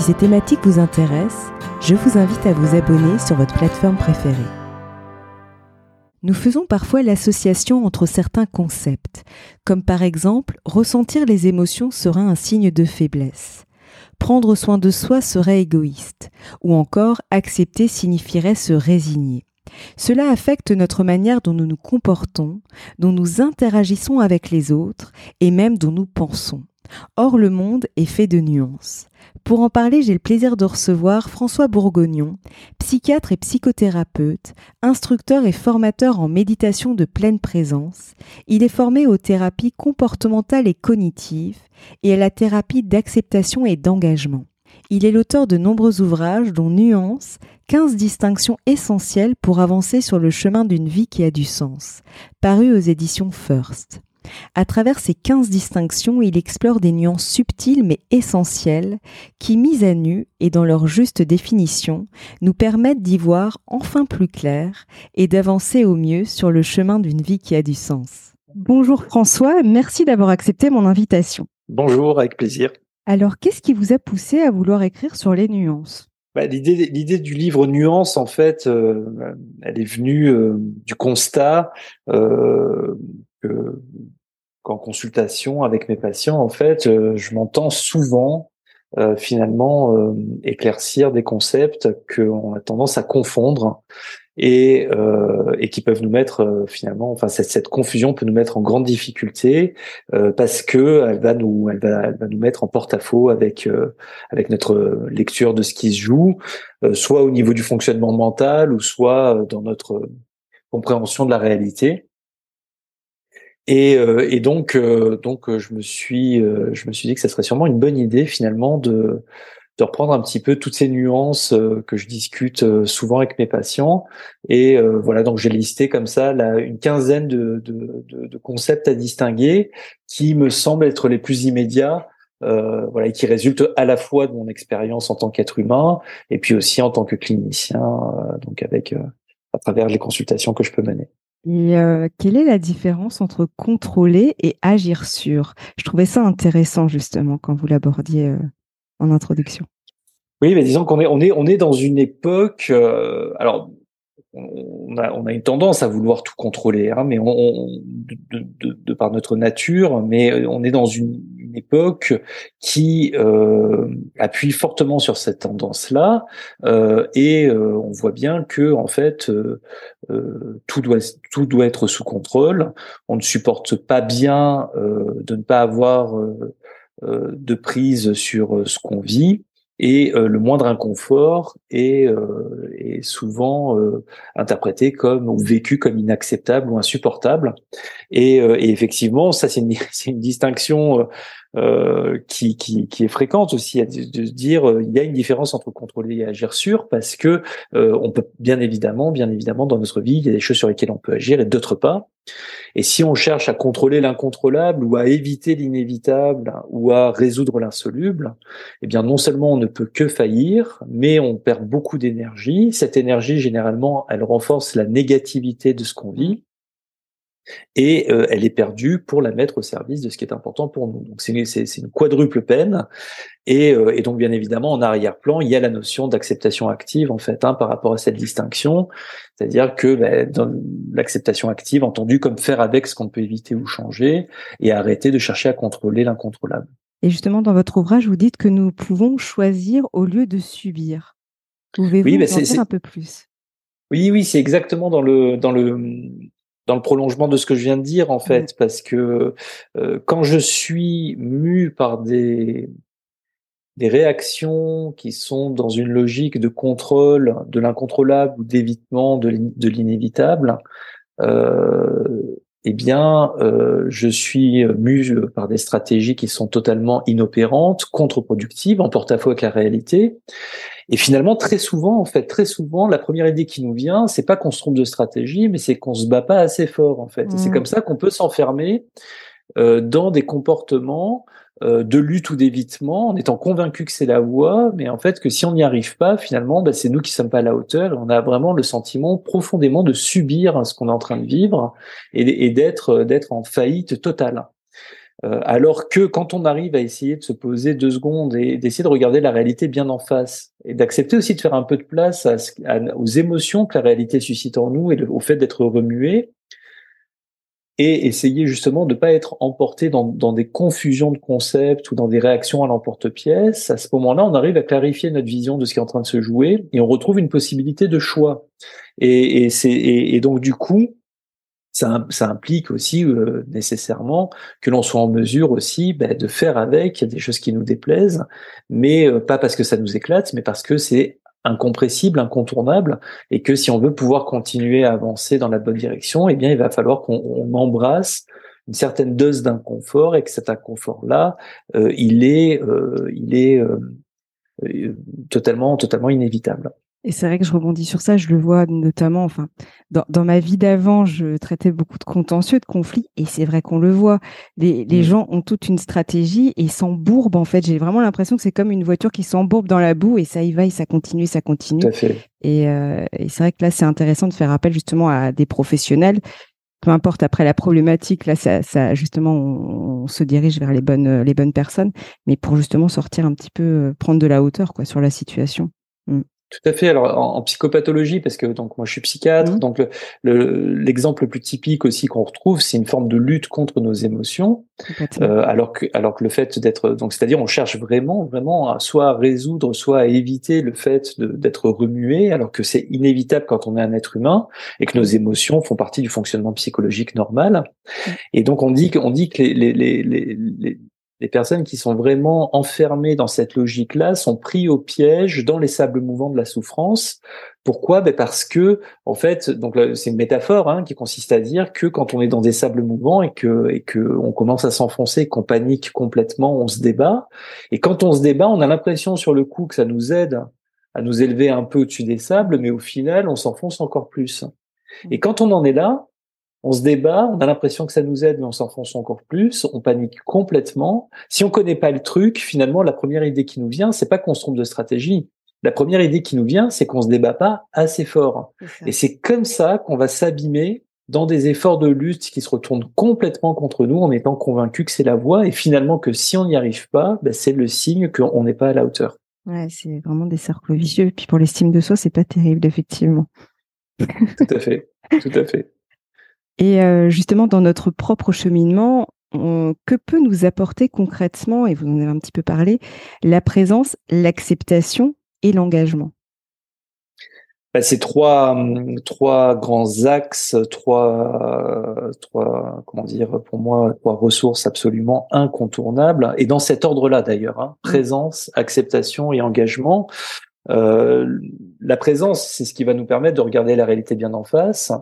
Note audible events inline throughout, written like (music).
Si ces thématiques vous intéressent, je vous invite à vous abonner sur votre plateforme préférée. Nous faisons parfois l'association entre certains concepts, comme par exemple ressentir les émotions serait un signe de faiblesse, prendre soin de soi serait égoïste, ou encore accepter signifierait se résigner. Cela affecte notre manière dont nous nous comportons, dont nous interagissons avec les autres et même dont nous pensons. Or, le monde est fait de nuances. Pour en parler, j'ai le plaisir de recevoir François Bourgognon, psychiatre et psychothérapeute, instructeur et formateur en méditation de pleine présence. Il est formé aux thérapies comportementales et cognitives et à la thérapie d'acceptation et d'engagement. Il est l'auteur de nombreux ouvrages dont Nuance, 15 distinctions essentielles pour avancer sur le chemin d'une vie qui a du sens, paru aux éditions First. À travers ces 15 distinctions, il explore des nuances subtiles mais essentielles qui, mises à nu et dans leur juste définition, nous permettent d'y voir enfin plus clair et d'avancer au mieux sur le chemin d'une vie qui a du sens. Bonjour François, merci d'avoir accepté mon invitation. Bonjour, avec plaisir. Alors, qu'est-ce qui vous a poussé à vouloir écrire sur les nuances? Bah, l'idée, l'idée du livre Nuances, en fait, euh, elle est venue euh, du constat euh, que qu'en consultation avec mes patients, en fait, euh, je m'entends souvent euh, finalement euh, éclaircir des concepts qu'on a tendance à confondre et, et qui peuvent nous mettre finalement, enfin cette, cette, confusion peut nous mettre en grande difficulté parce que elle va nous, elle va, elle va nous mettre en porte-à-faux avec avec notre lecture de ce qui se joue, soit au niveau du fonctionnement mental ou soit dans notre compréhension de la réalité. Et, euh, et donc, euh, donc, euh, je me suis, je me suis dit que ça serait sûrement une bonne idée finalement de, de reprendre un petit peu toutes ces nuances que je discute souvent avec mes patients. Et voilà, donc j'ai listé comme ça là, une quinzaine de, de, de, de, concepts à distinguer qui me semblent être les plus immédiats. Euh, voilà, et qui résultent à la fois de mon expérience en tant qu'être humain et puis aussi en tant que clinicien, donc avec à travers les consultations que je peux mener. Et euh, quelle est la différence entre contrôler et agir sur Je trouvais ça intéressant justement quand vous l'abordiez euh, en introduction. Oui, mais disons qu'on est on est on est dans une époque. Euh, alors on a, on a une tendance à vouloir tout contrôler, hein, mais de, par notre nature, mais on est dans une, époque qui euh, appuie fortement sur cette tendance-là, euh, et euh, on voit bien que en fait euh, tout doit tout doit être sous contrôle. On ne supporte pas bien de ne pas avoir de prise sur ce qu'on vit et euh, le moindre inconfort est, euh, est souvent euh, interprété comme ou vécu comme inacceptable ou insupportable. Et, et effectivement, ça c'est une, (laughs) une, distinction qui, qui, qui, est fréquente aussi, de, de dire il y a une différence entre contrôler et agir sur, parce que on peut bien évidemment, bien évidemment, dans notre vie, il y a des choses sur lesquelles on peut agir et d'autres pas. Et si on cherche à contrôler l'incontrôlable ou à éviter l'inévitable ou à résoudre l'insoluble, eh bien non seulement on ne peut que faillir, mais on perd beaucoup d'énergie. Cette énergie, généralement, elle renforce la négativité de ce qu'on vit et euh, elle est perdue pour la mettre au service de ce qui est important pour nous. Donc c'est une, une, quadruple peine, et, euh, et, donc bien évidemment en arrière-plan il y a la notion d'acceptation active en fait hein, par rapport à cette distinction, c'est-à-dire que ben, l'acceptation active entendue comme faire avec ce qu'on peut éviter ou changer et arrêter de chercher à contrôler l'incontrôlable. Et justement dans votre ouvrage vous dites que nous pouvons choisir au lieu de subir. Pouvez-vous oui, ben, en dire un peu plus? Oui oui c'est exactement dans le dans le dans le prolongement de ce que je viens de dire en fait, parce que euh, quand je suis mu par des des réactions qui sont dans une logique de contrôle de l'incontrôlable ou d'évitement de l'inévitable, euh, eh bien, euh, je suis mu par des stratégies qui sont totalement inopérantes, contre-productives, en porte-à-faux avec la réalité. Et finalement, très souvent, en fait, très souvent, la première idée qui nous vient, c'est pas qu'on se trompe de stratégie, mais c'est qu'on se bat pas assez fort, en fait. Et c'est mmh. comme ça qu'on peut s'enfermer euh, dans des comportements de lutte ou d'évitement, en étant convaincu que c'est la voie, mais en fait que si on n'y arrive pas, finalement, bah, c'est nous qui sommes pas à la hauteur. Et on a vraiment le sentiment profondément de subir ce qu'on est en train de vivre et, d'être d'être en faillite totale. Euh, alors que quand on arrive à essayer de se poser deux secondes et d'essayer de regarder la réalité bien en face et d'accepter aussi de faire un peu de place à, aux émotions que la réalité suscite en nous et au fait d'être remué, et essayer justement de pas être emporté dans, dans, des confusions de concepts ou dans des réactions à l'emporte-pièce. À ce moment-là, on arrive à clarifier notre vision de ce qui est en train de se jouer et on retrouve une possibilité de choix. Et, et et, donc du coup, ça, ça implique aussi euh, nécessairement que l'on soit en mesure aussi ben, de faire avec des choses qui nous déplaisent, mais euh, pas parce que ça nous éclate, mais parce que c'est incompressible, incontournable, et que si on veut pouvoir continuer à avancer dans la bonne direction, eh bien, il va falloir qu'on embrasse une certaine dose d'inconfort et que cet inconfort-là, euh, il est, euh, il est euh, totalement, totalement inévitable. Et c'est vrai que je rebondis sur ça, je le vois notamment, enfin, dans, dans ma vie d'avant, je traitais beaucoup de contentieux, de conflits, et c'est vrai qu'on le voit. Les, les mmh. gens ont toute une stratégie et s'embourbent, en fait. J'ai vraiment l'impression que c'est comme une voiture qui s'embourbe dans la boue et ça y va, et ça continue, ça continue. Tout à fait. Et, euh, et c'est vrai que là, c'est intéressant de faire appel justement à des professionnels. Peu importe après la problématique, là, ça, ça justement, on, se dirige vers les bonnes, les bonnes personnes, mais pour justement sortir un petit peu, euh, prendre de la hauteur, quoi, sur la situation. Mmh. Tout à fait. Alors en, psychopathologie, parce que donc moi je suis psychiatre, mmh. donc l'exemple le, le, plus typique aussi qu'on retrouve, c'est une forme de lutte contre nos émotions, euh, alors que alors que le fait d'être donc c'est-à-dire on cherche vraiment vraiment à soit à résoudre, soit à éviter le fait d'être remué, alors que c'est inévitable quand on est un être humain et que nos émotions font partie du fonctionnement psychologique normal. Mmh. Et donc on dit qu'on dit que les, les, les, les les personnes qui sont vraiment enfermées dans cette logique-là sont pris au piège dans les sables mouvants de la souffrance. Pourquoi? Ben Parce que, en fait, donc c'est une métaphore hein, qui consiste à dire que quand on est dans des sables mouvants et que et que on commence à s'enfoncer, qu'on panique complètement, on se débat. Et quand on se débat, on a l'impression sur le coup que ça nous aide à nous élever un peu au-dessus des sables, mais au final, on s'enfonce encore plus. Et quand on en est là, on se débat, on a l'impression que ça nous aide, mais on s'enfonce encore plus, on panique complètement. Si on connaît pas le truc, finalement, la première idée qui nous vient, c'est pas qu'on se trompe de stratégie. La première idée qui nous vient, c'est qu'on se débat pas assez fort. Et c'est comme ça qu'on va s'abîmer dans des efforts de lutte qui se retournent complètement contre nous en étant convaincu que c'est la voie et finalement que si on n'y arrive pas, ben c'est le signe qu'on n'est pas à la hauteur. Ouais, c'est vraiment des cercles vicieux. Et puis pour l'estime de soi, c'est pas terrible, effectivement. Tout à fait, tout à fait. Et euh, justement, dans notre propre cheminement, que peut nous apporter concrètement, et vous en avez un petit peu parlé, la présence, l'acceptation et l'engagement? Bah, C'est trois, hum, trois grands axes, trois, trois, comment dire, pour moi, trois ressources absolument incontournables. Et dans cet ordre-là, d'ailleurs, hein, mmh. présence, acceptation et engagement. Euh, la présence, c'est ce qui va nous permettre de regarder la réalité bien en face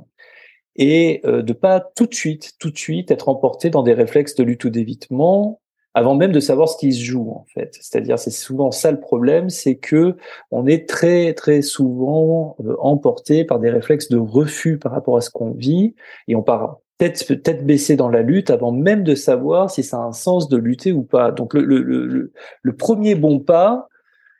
et euh, de pas tout de suite, tout de suite être emporté dans des réflexes de lutte ou d'évitement avant même de savoir ce qui se joue en fait. C'est-à-dire c'est souvent ça le problème, c'est que on est très très souvent euh, emporté par des réflexes de refus par rapport à ce qu'on vit et on part tête peut-être baisser dans la lutte avant même de savoir si ça a un sens de lutter ou pas. Donc le, le, le, le premier bon pas,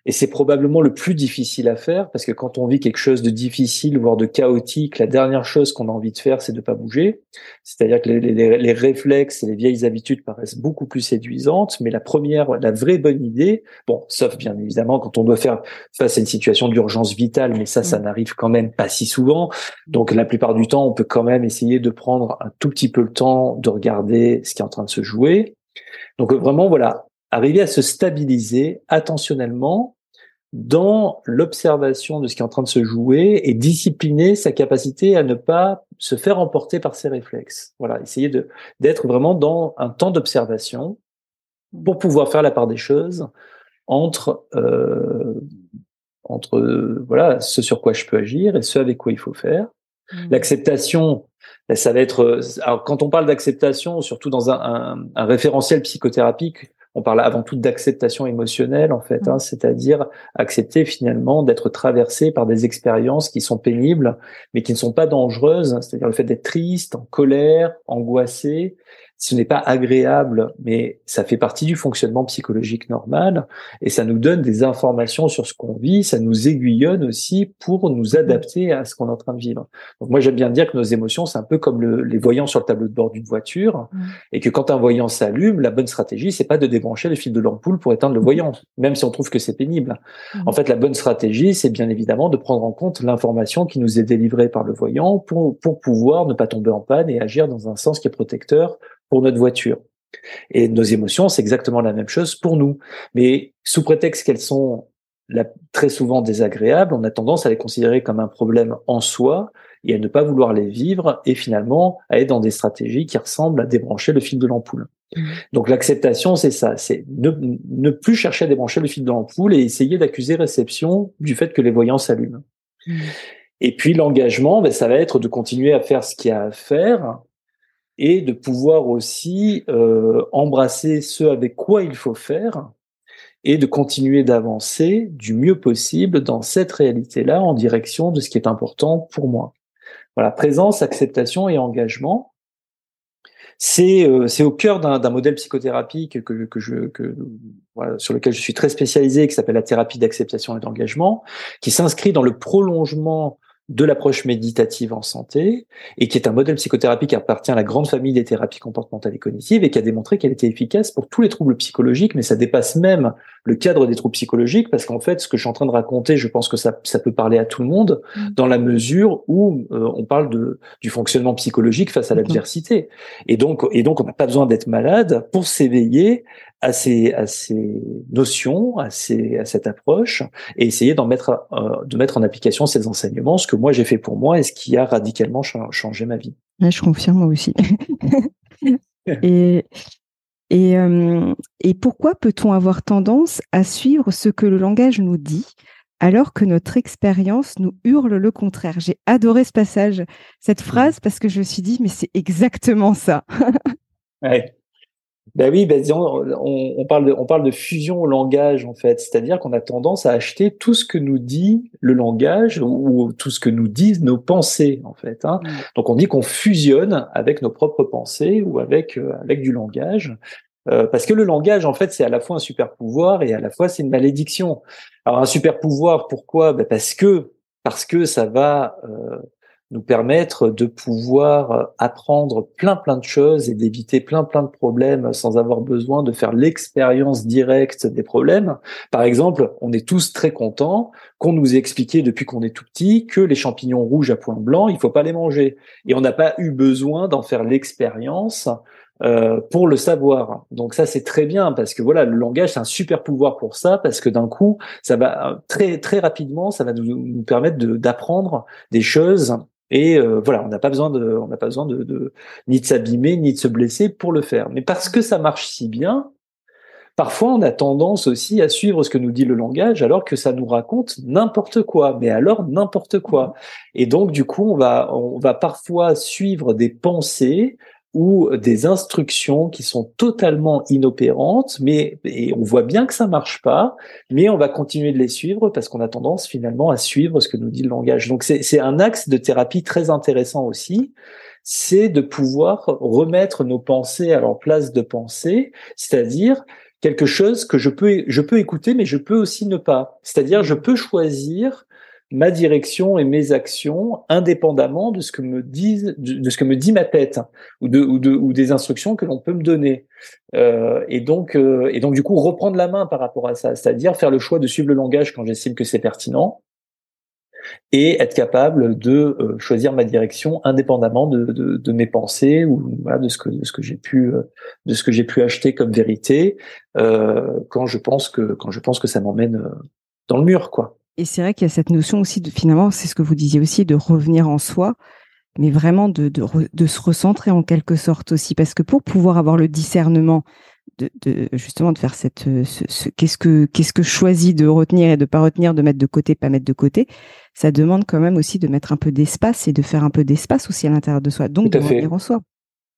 et c'est probablement le plus difficile à faire parce que quand on vit quelque chose de difficile, voire de chaotique, la dernière chose qu'on a envie de faire, c'est de pas bouger. C'est-à-dire que les, les, les, réflexes et les vieilles habitudes paraissent beaucoup plus séduisantes, mais la première, la vraie bonne idée, bon, sauf bien évidemment quand on doit faire face à une situation d'urgence vitale, mais ça, ça mmh. n'arrive quand même pas si souvent. Donc la plupart du temps, on peut quand même essayer de prendre un tout petit peu le temps de regarder ce qui est en train de se jouer. Donc vraiment, voilà, arriver à se stabiliser attentionnellement dans l'observation de ce qui est en train de se jouer et discipliner sa capacité à ne pas se faire emporter par ses réflexes. Voilà, essayer de d'être vraiment dans un temps d'observation pour pouvoir faire la part des choses entre euh, entre voilà ce sur quoi je peux agir et ce avec quoi il faut faire. Mmh. L'acceptation, ça va être. Alors, quand on parle d'acceptation, surtout dans un, un, un référentiel psychothérapique, on parle avant tout d'acceptation émotionnelle en fait, hein, c'est-à-dire accepter finalement d'être traversé par des expériences qui sont pénibles, mais qui ne sont pas dangereuses, c'est-à-dire le fait d'être triste, en colère, angoissé, ce n'est pas agréable, mais ça fait partie du fonctionnement psychologique normal et ça nous donne des informations sur ce qu'on vit, ça nous aiguillonne aussi pour nous adapter à ce qu'on est en train de vivre. Donc moi j'aime bien dire que nos émotions c'est un peu comme les voyants sur le tableau de bord d'une voiture mmh. et que quand un voyant s'allume, la bonne stratégie c'est pas de débrancher le fil de l'ampoule pour éteindre le voyant, même si on trouve que c'est pénible. Mmh. En fait la bonne stratégie c'est bien évidemment de prendre en compte l'information qui nous est délivrée par le voyant pour pour pouvoir ne pas tomber en panne et agir dans un sens qui est protecteur pour notre voiture. Et nos émotions, c'est exactement la même chose pour nous. Mais sous prétexte qu'elles sont très souvent désagréables, on a tendance à les considérer comme un problème en soi et à ne pas vouloir les vivre et finalement à être dans des stratégies qui ressemblent à débrancher le fil de l'ampoule. Mmh. Donc l'acceptation, c'est ça, c'est ne, plus chercher à débrancher le fil de l'ampoule et essayer d'accuser réception du fait que les voyants s'allument. Mmh. Et puis l'engagement, ben, ça va être de continuer à faire ce qu'il y a à faire et de pouvoir aussi euh, embrasser ce avec quoi il faut faire et de continuer d'avancer du mieux possible dans cette réalité-là en direction de ce qui est important pour moi. Voilà, présence, acceptation et engagement. C'est euh, c'est au cœur d'un modèle psychothérapique que, que je que voilà, sur lequel je suis très spécialisé qui s'appelle la thérapie d'acceptation et d'engagement qui s'inscrit dans le prolongement de l'approche méditative en santé et qui est un modèle psychothérapie qui appartient à la grande famille des thérapies comportementales et cognitives et qui a démontré qu'elle était efficace pour tous les troubles psychologiques, mais ça dépasse même le cadre des troubles psychologiques parce qu'en fait, ce que je suis en train de raconter, je pense que ça, ça peut parler à tout le monde mmh. dans la mesure où euh, on parle de, du fonctionnement psychologique face à l'adversité. Et donc, et donc, on n'a pas besoin d'être malade pour s'éveiller à ces, à ces notions, à, ces, à cette approche, et essayer d'en mettre, euh, de mettre en application ces enseignements, ce que moi j'ai fait pour moi et ce qui a radicalement changé ma vie. je confirme moi aussi. (laughs) et, et, euh, et pourquoi peut-on avoir tendance à suivre ce que le langage nous dit alors que notre expérience nous hurle le contraire? J'ai adoré ce passage, cette phrase, parce que je me suis dit, mais c'est exactement ça. ouais. Ben oui, ben on, on, parle de, on parle de fusion au langage en fait, c'est-à-dire qu'on a tendance à acheter tout ce que nous dit le langage ou, tout ce que nous disent nos pensées en fait. Hein. Mmh. Donc on dit qu'on fusionne avec nos propres pensées ou avec euh, avec du langage. Euh, parce que le langage, en fait, c'est à la fois un super pouvoir et à la fois c'est une malédiction. Alors un super pouvoir, pourquoi? Ben Parce que parce que ça va euh, nous permettre de pouvoir apprendre plein plein de choses et d'éviter plein plein de problèmes sans avoir besoin de faire l'expérience directe des problèmes. Par exemple, on est tous très contents qu'on nous ait expliqué depuis qu'on est tout petit que les champignons rouges à point blanc, il faut pas les manger. Et on n'a pas eu besoin d'en faire l'expérience euh, pour le savoir. Donc ça c'est très bien parce que voilà le langage c'est un super pouvoir pour ça parce que d'un coup ça va euh, très très rapidement ça va nous permettre d'apprendre des choses et euh, voilà, on n'a pas besoin de, on n'a pas besoin de, de ni de s'abîmer ni de se blesser pour le faire. Mais parce que ça marche si bien, parfois on a tendance aussi à suivre ce que nous dit le langage alors que ça nous raconte n'importe quoi. Mais alors n'importe quoi. Et donc du coup, on va, on va parfois suivre des pensées ou des instructions qui sont totalement inopérantes, mais et on voit bien que ça marche pas, mais on va continuer de les suivre parce qu'on a tendance finalement à suivre ce que nous dit le langage. Donc c'est un axe de thérapie très intéressant aussi, c'est de pouvoir remettre nos pensées à leur place de pensée, c'est-à-dire quelque chose que je peux je peux écouter, mais je peux aussi ne pas. C'est-à-dire je peux choisir ma direction et mes actions indépendamment de ce que me disent de, ce que me dit ma tête ou de ou, de, ou des instructions que l'on peut me donner. Euh, et donc euh, et donc du coup reprendre la main par rapport à ça c'est-à-dire faire le choix de suivre le langage quand j'estime que c'est pertinent et être capable de euh, choisir ma direction indépendamment de, de, de, mes pensées ou voilà, de ce que de ce que j'ai pu euh, de ce que j'ai pu acheter comme vérité euh, quand je pense que quand je pense que ça m'emmène dans le mur quoi et c'est vrai qu'il y a cette notion aussi de finalement, c'est ce que vous disiez aussi, de revenir en soi, mais vraiment de, de, se recentrer en quelque sorte aussi, parce que pour pouvoir avoir le discernement de, justement de faire cette ce, qu'est-ce que qu'est-ce que je choisis de retenir et de pas retenir, de mettre de côté, pas mettre de côté, ça demande quand même aussi de mettre un peu d'espace et de faire un peu d'espace aussi à l'intérieur de soi, donc de revenir en soi.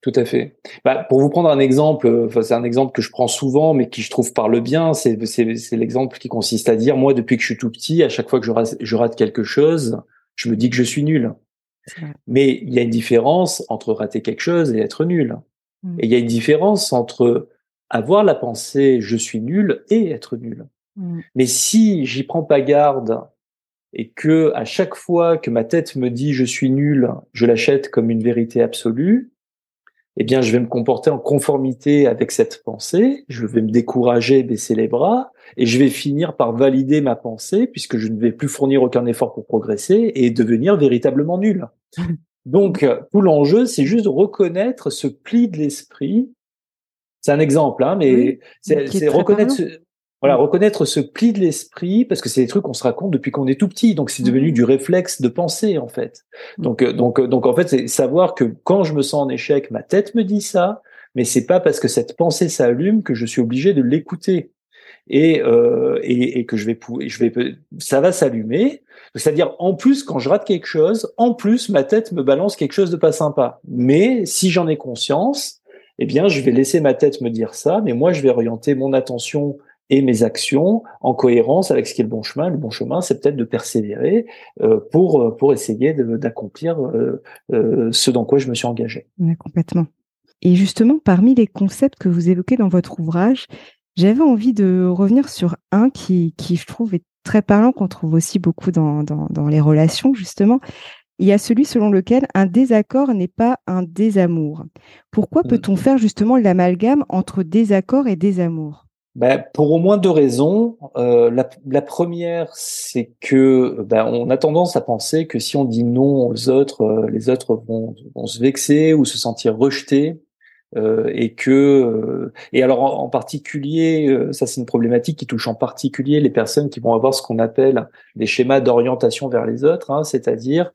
Tout à fait. Bah, pour vous prendre un exemple, enfin, c'est un exemple que je prends souvent, mais qui je trouve parle bien. C'est, l'exemple qui consiste à dire, moi, depuis que je suis tout petit, à chaque fois que je rate, je rate quelque chose, je me dis que je suis nul. Mais il y a une différence entre rater quelque chose et être nul. Mmh. Et il y a une différence entre avoir la pensée je suis nul et être nul. Mmh. Mais si j'y prends pas garde et que à chaque fois que ma tête me dit je suis nul, je l'achète comme une vérité absolue, eh bien je vais me comporter en conformité avec cette pensée, je vais me décourager, baisser les bras et je vais finir par valider ma pensée puisque je ne vais plus fournir aucun effort pour progresser et devenir véritablement nul. (laughs) Donc tout l'enjeu c'est juste de reconnaître ce pli de l'esprit c'est un exemple, hein, mais c'est reconnaître ce, voilà, mm. reconnaître ce pli de l'esprit parce que c'est des trucs qu'on se raconte depuis qu'on est tout petit, donc c'est devenu mm-hmm. du réflexe de penser en fait. Mm. Donc euh, donc euh, donc en fait, c'est savoir que quand je me sens en échec, ma tête me dit ça, mais c'est pas parce que cette pensée s'allume que je suis obligé de l'écouter. Et, euh, et, et, que je vais, je vais, ça va s'allumer. C'est-à-dire, en plus, quand je rate quelque chose, en plus, ma tête me balance quelque chose de pas sympa. Mais si j'en ai conscience, eh bien, je vais laisser ma tête me dire ça, mais moi, je vais orienter mon attention et mes actions en cohérence avec ce qui est le bon chemin. Le bon chemin, c'est peut-être de persévérer euh, pour euh, pour essayer d'accomplir euh, ce dans quoi je me suis engagé. complètement. Et justement, parmi les concepts que vous évoquez dans votre ouvrage, j'avais envie de revenir sur un qui, qui je trouve est très parlant, qu'on trouve aussi beaucoup dans, dans, dans les relations, justement il y a celui selon lequel un désaccord n'est pas un désamour. Pourquoi mmh. peut-on faire justement l'amalgame entre désaccord et désamour? Ben, pour au moins deux raisons. Euh, la, première, c'est que ben, on a tendance à penser que si on dit non aux autres, euh, les autres vont, vont se vexer ou se sentir rejetés. Euh, et que euh, et alors en, particulier euh, ça c'est une problématique qui touche en particulier les personnes qui vont avoir ce qu'on appelle des schémas d'orientation vers les autres hein, c'est-à-dire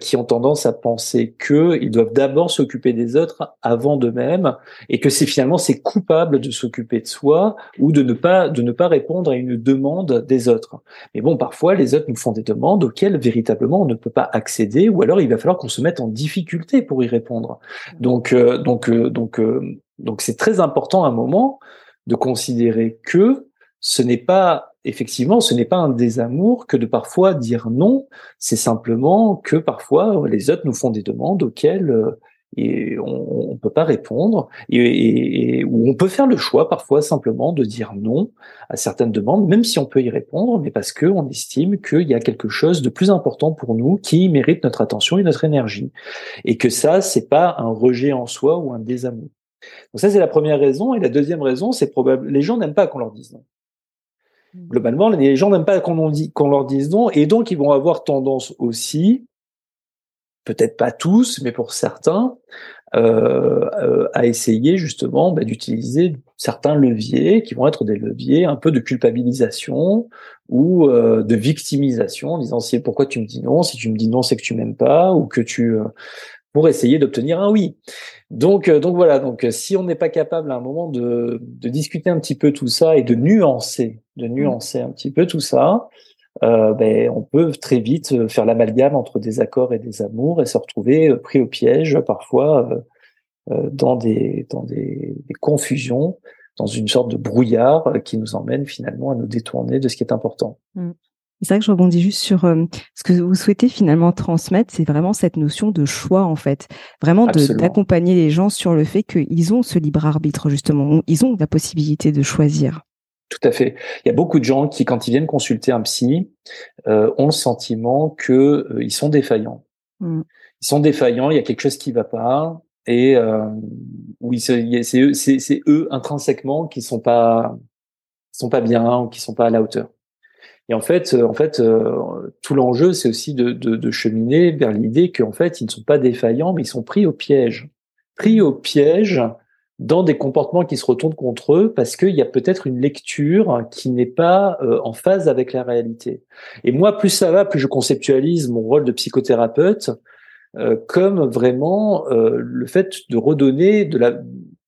qui ont tendance à penser que ils doivent d'abord s'occuper des autres avant d'eux-mêmes et que c'est finalement c'est coupable de s'occuper de soi ou de ne pas de ne pas répondre à une demande des autres. Mais bon parfois les autres nous font des demandes auxquelles véritablement on ne peut pas accéder ou alors il va falloir qu'on se mette en difficulté pour y répondre. Donc donc donc donc c'est très important à un moment de considérer que ce n'est pas effectivement ce n'est pas un désamour que de parfois dire non, c'est simplement que parfois les autres nous font des demandes auxquelles euh, et on, ne peut pas répondre. Et, ou on peut faire le choix parfois simplement de dire non à certaines demandes même si on peut y répondre mais parce que on estime qu'il y a quelque chose de plus important pour nous qui mérite notre attention et notre énergie. Et que ça c'est pas un rejet en soi ou un désamour. Donc ça c'est la première raison. Et la deuxième raison c'est probable les gens n'aiment pas qu'on leur dise non. Mmh. globalement les gens n'aiment pas qu'on qu'on leur dise non. Et donc ils vont avoir tendance aussi peut-être pas tous, mais pour certains, euh, euh, à essayer justement bah, d'utiliser certains leviers qui vont être des leviers un peu de culpabilisation ou euh, de victimisation, en disant si pourquoi tu me dis non, si tu me dis non c'est que tu m'aimes pas ou que tu pour essayer d'obtenir un oui. Donc donc voilà donc si on n'est pas capable à un moment de, de discuter un petit peu tout ça et de nuancer de mmh. nuancer un petit peu tout ça, euh, ben, on peut très vite euh, faire l'amalgame entre des accords et des amours et se retrouver euh, pris au piège parfois dans des dans des, confusions, dans une sorte de brouillard qui nous emmène finalement à nous détourner de ce qui est important. Mmh. C'est vrai que je rebondis juste sur ce que vous souhaitez finalement transmettre, c'est vraiment cette notion de choix en fait, vraiment d'accompagner les gens sur le fait qu'ils ont ce libre arbitre justement, ils ont la possibilité de choisir. Tout à fait. Il y a beaucoup de gens qui, quand ils viennent consulter un psy, euh, ont le sentiment que euh, ils sont défaillants. Mm. Ils sont défaillants. Il y a quelque chose qui va pas, et euh, oui, c'est eux, eux intrinsèquement qui sont pas, sont pas bien ou qui sont pas à la hauteur. Et en fait, en fait, euh, tout l'enjeu, c'est aussi de, de, de, cheminer vers l'idée qu'en fait, ils ne sont pas défaillants, mais ils sont pris au piège, pris au piège dans des comportements qui se retournent contre eux parce qu'il y a peut-être une lecture qui n'est pas euh, en phase avec la réalité. Et moi, plus ça va, plus je conceptualise mon rôle de psychothérapeute euh, comme vraiment euh, le fait de redonner de la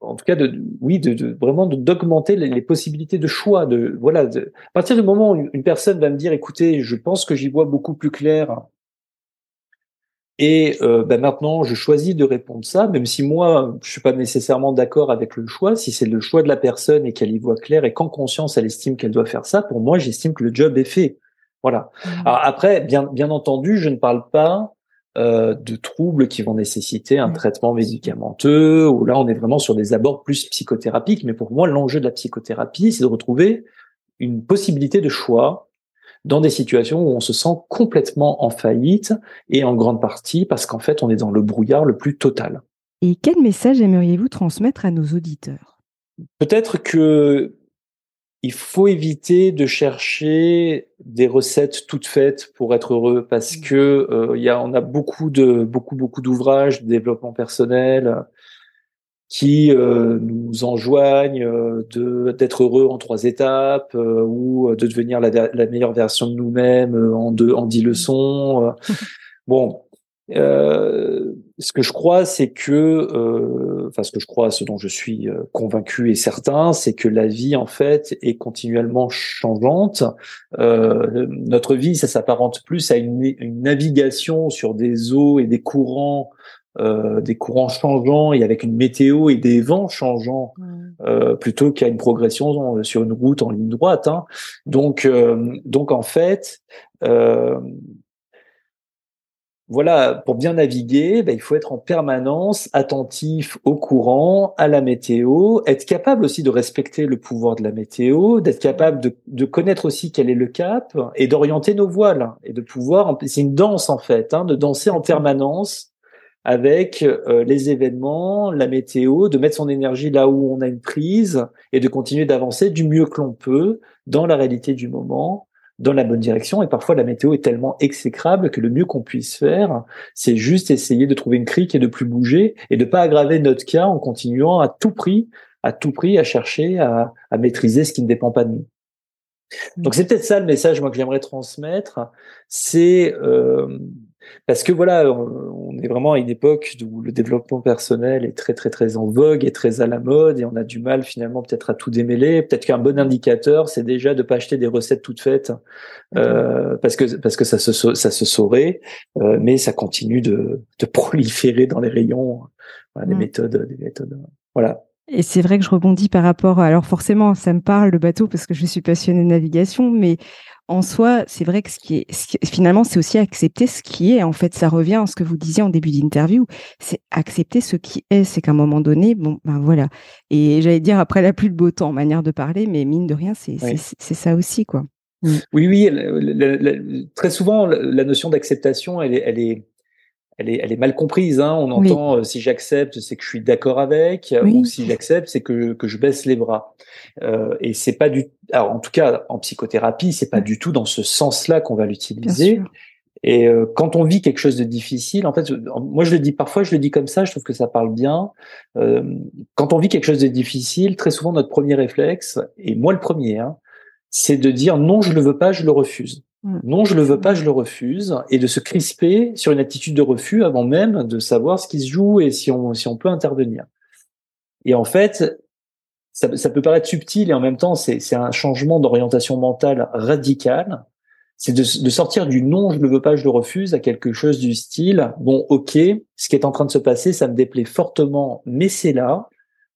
en tout cas, de, oui, de, de vraiment d'augmenter les, possibilités de choix. De voilà, de, à partir du moment où une personne va me dire, écoutez, je pense que j'y vois beaucoup plus clair. Et euh, ben maintenant, je choisis de répondre ça, même si moi, je suis pas nécessairement d'accord avec le choix. Si c'est le choix de la personne et qu'elle y voit clair et qu'en conscience, elle estime qu'elle doit faire ça, pour moi, j'estime que le job est fait. Voilà. Mmh. Alors après, bien, bien entendu, je ne parle pas euh, de troubles qui vont nécessiter un traitement médicamenteux, ou là on est vraiment sur des abords plus psychothérapiques, mais pour moi l'enjeu de la psychothérapie, c'est de retrouver une possibilité de choix dans des situations où on se sent complètement en faillite et en grande partie parce qu'en fait on est dans le brouillard le plus total. Et quel message aimeriez-vous transmettre à nos auditeurs? Peut-être que il faut éviter de chercher des recettes toutes faites pour être heureux parce mmh. que euh, il y a on a beaucoup de beaucoup beaucoup d'ouvrages de développement personnel qui euh, nous enjoignent euh, de d'être heureux en trois étapes ou de devenir la, la, meilleure version de nous-mêmes en deux en dix leçons. (laughs) bon, euh, ce que je crois, c'est que, euh, enfin, ce que je crois, ce dont je suis euh, convaincu et certain, c'est que la vie, en fait, est continuellement changeante. Euh, notre vie, ça s'apparente plus à une, une, navigation sur des eaux et des courants, euh, des courants changeants et avec une météo et des vents changeants, mmh. plutôt qu'à une progression sur une route en ligne droite. Hein. Donc, donc en fait. Euh, voilà, pour bien naviguer, ben, il faut être en permanence attentif au courant, à la météo, être capable aussi de respecter le pouvoir de la météo, d'être capable de, de, connaître aussi quel est le cap et d'orienter nos voiles et de pouvoir. C'est une danse en fait, hein, de danser en permanence avec euh, les événements, la météo, de mettre son énergie là où on a une prise et de continuer d'avancer du mieux que l'on peut dans la réalité du moment dans la bonne direction. Et parfois, la météo est tellement exécrable que le mieux qu'on puisse faire, c'est juste essayer de trouver une crique et de plus bouger et de pas aggraver notre cas en continuant à tout prix, à tout prix, à chercher à, à maîtriser ce qui ne dépend pas de nous. Mmh. Donc c'est peut-être ça le message moi que j'aimerais transmettre, c'est euh, parce que voilà, on est vraiment à une époque où le développement personnel est très très très en vogue et très à la mode et on a du mal finalement peut-être à tout démêler. Peut-être qu'un bon indicateur, c'est déjà de pas acheter des recettes toutes faites euh, parce que parce que ça se ça se saurait, euh, mais ça continue de, de proliférer dans les rayons voilà, des mmh. méthodes des méthodes. Voilà. Et c'est vrai que je rebondis par rapport, alors forcément, ça me parle le bateau parce que je suis passionnée de navigation, mais en soi, c'est vrai que ce qui est, finalement, c'est aussi accepter ce qui est. En fait, ça revient à ce que vous disiez en début d'interview. C'est accepter ce qui est. C'est qu'à un moment donné, bon, ben voilà. Et j'allais dire après la pluie de beau temps, manière de parler, mais mine de rien, c'est ça aussi, quoi. Mmh. Oui, oui. très souvent, la notion d'acceptation, elle est, elle est, elle est, elle est mal comprise. Hein. On entend euh, si j'accepte, c'est que je suis d'accord avec, ou si j'accepte, c'est que, que je baisse les bras. Euh, et c'est pas du, alors en tout cas en psychothérapie, c'est pas du tout dans ce sens-là qu'on va l'utiliser. Et euh, quand on vit quelque chose de difficile, en fait, moi je le dis parfois, je le dis comme ça, je trouve que ça parle bien. Euh, quand on vit quelque chose de difficile, très souvent notre premier réflexe, et moi le premier, hein, c'est de dire non, je le veux pas, je le refuse. Mm. Non, je le veux pas, je le refuse, et de se crisper sur une attitude de refus avant même de savoir ce qui se joue et si on si on peut intervenir. Et en fait, ça, peut paraître subtil et en même temps c'est c'est un changement d'orientation mentale radical. C'est de, de, sortir du non, je le veux pas, je le refuse à quelque chose du style bon, ok, ce qui est en train de se passer, ça me déplaît fortement, mais c'est là.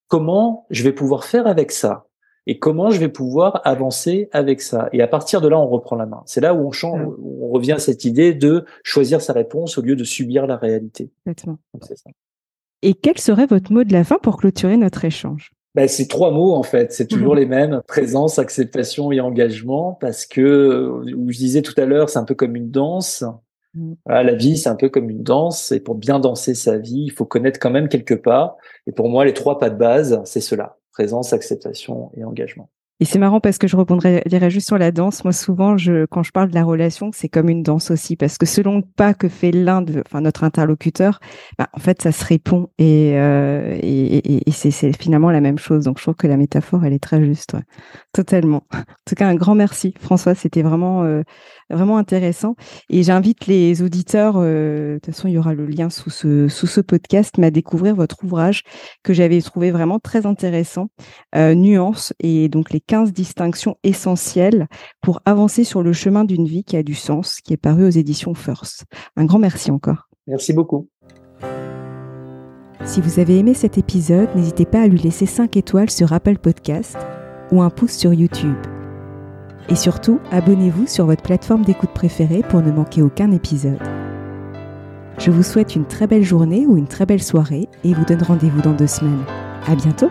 Comment je vais pouvoir faire avec ça? Et comment je vais pouvoir avancer avec ça? Et à partir de là, on reprend la main. C'est là où on change, on revient à cette idée de choisir sa réponse au lieu de subir la réalité. Exactement. Et quel serait votre mot de la fin pour clôturer notre échange? Ben, c'est trois mots en fait, c'est toujours mhm. les mêmes présence, acceptation et engagement, parce que où je disais tout à l'heure, c'est un peu comme une danse. Mhm. la vie, c'est un peu comme une danse, et pour bien danser sa vie, il faut connaître quand même quelques pas. Et pour moi, les trois pas de base, c'est cela présence, acceptation et engagement. Et c'est marrant parce que je rebondirais juste sur la danse. Moi, souvent, je, quand je parle de la relation, c'est comme une danse aussi, parce que selon le pas que fait l'un de, enfin, notre interlocuteur, bah, en fait, ça se répond et, euh, et, et, c'est finalement la même chose. Donc, je trouve que la métaphore, elle est très juste, totalement. En tout cas, un grand merci, François. C'était vraiment, euh, vraiment intéressant. Et j'invite les auditeurs, euh, de toute façon, il y aura le lien sous ce, sous ce podcast, mais à découvrir votre ouvrage que j'avais trouvé vraiment très intéressant, euh, Nuance, et donc les 15 distinctions essentielles pour avancer sur le chemin d'une vie qui a du sens, qui est paru aux éditions First. Un grand merci encore. Merci beaucoup. Si vous avez aimé cet épisode, n'hésitez pas à lui laisser 5 étoiles sur Apple Podcast ou un pouce sur YouTube. Et surtout, abonnez-vous sur votre plateforme d'écoute préférée pour ne manquer aucun épisode. Je vous souhaite une très belle journée ou une très belle soirée et vous donne rendez-vous dans deux semaines. À bientôt!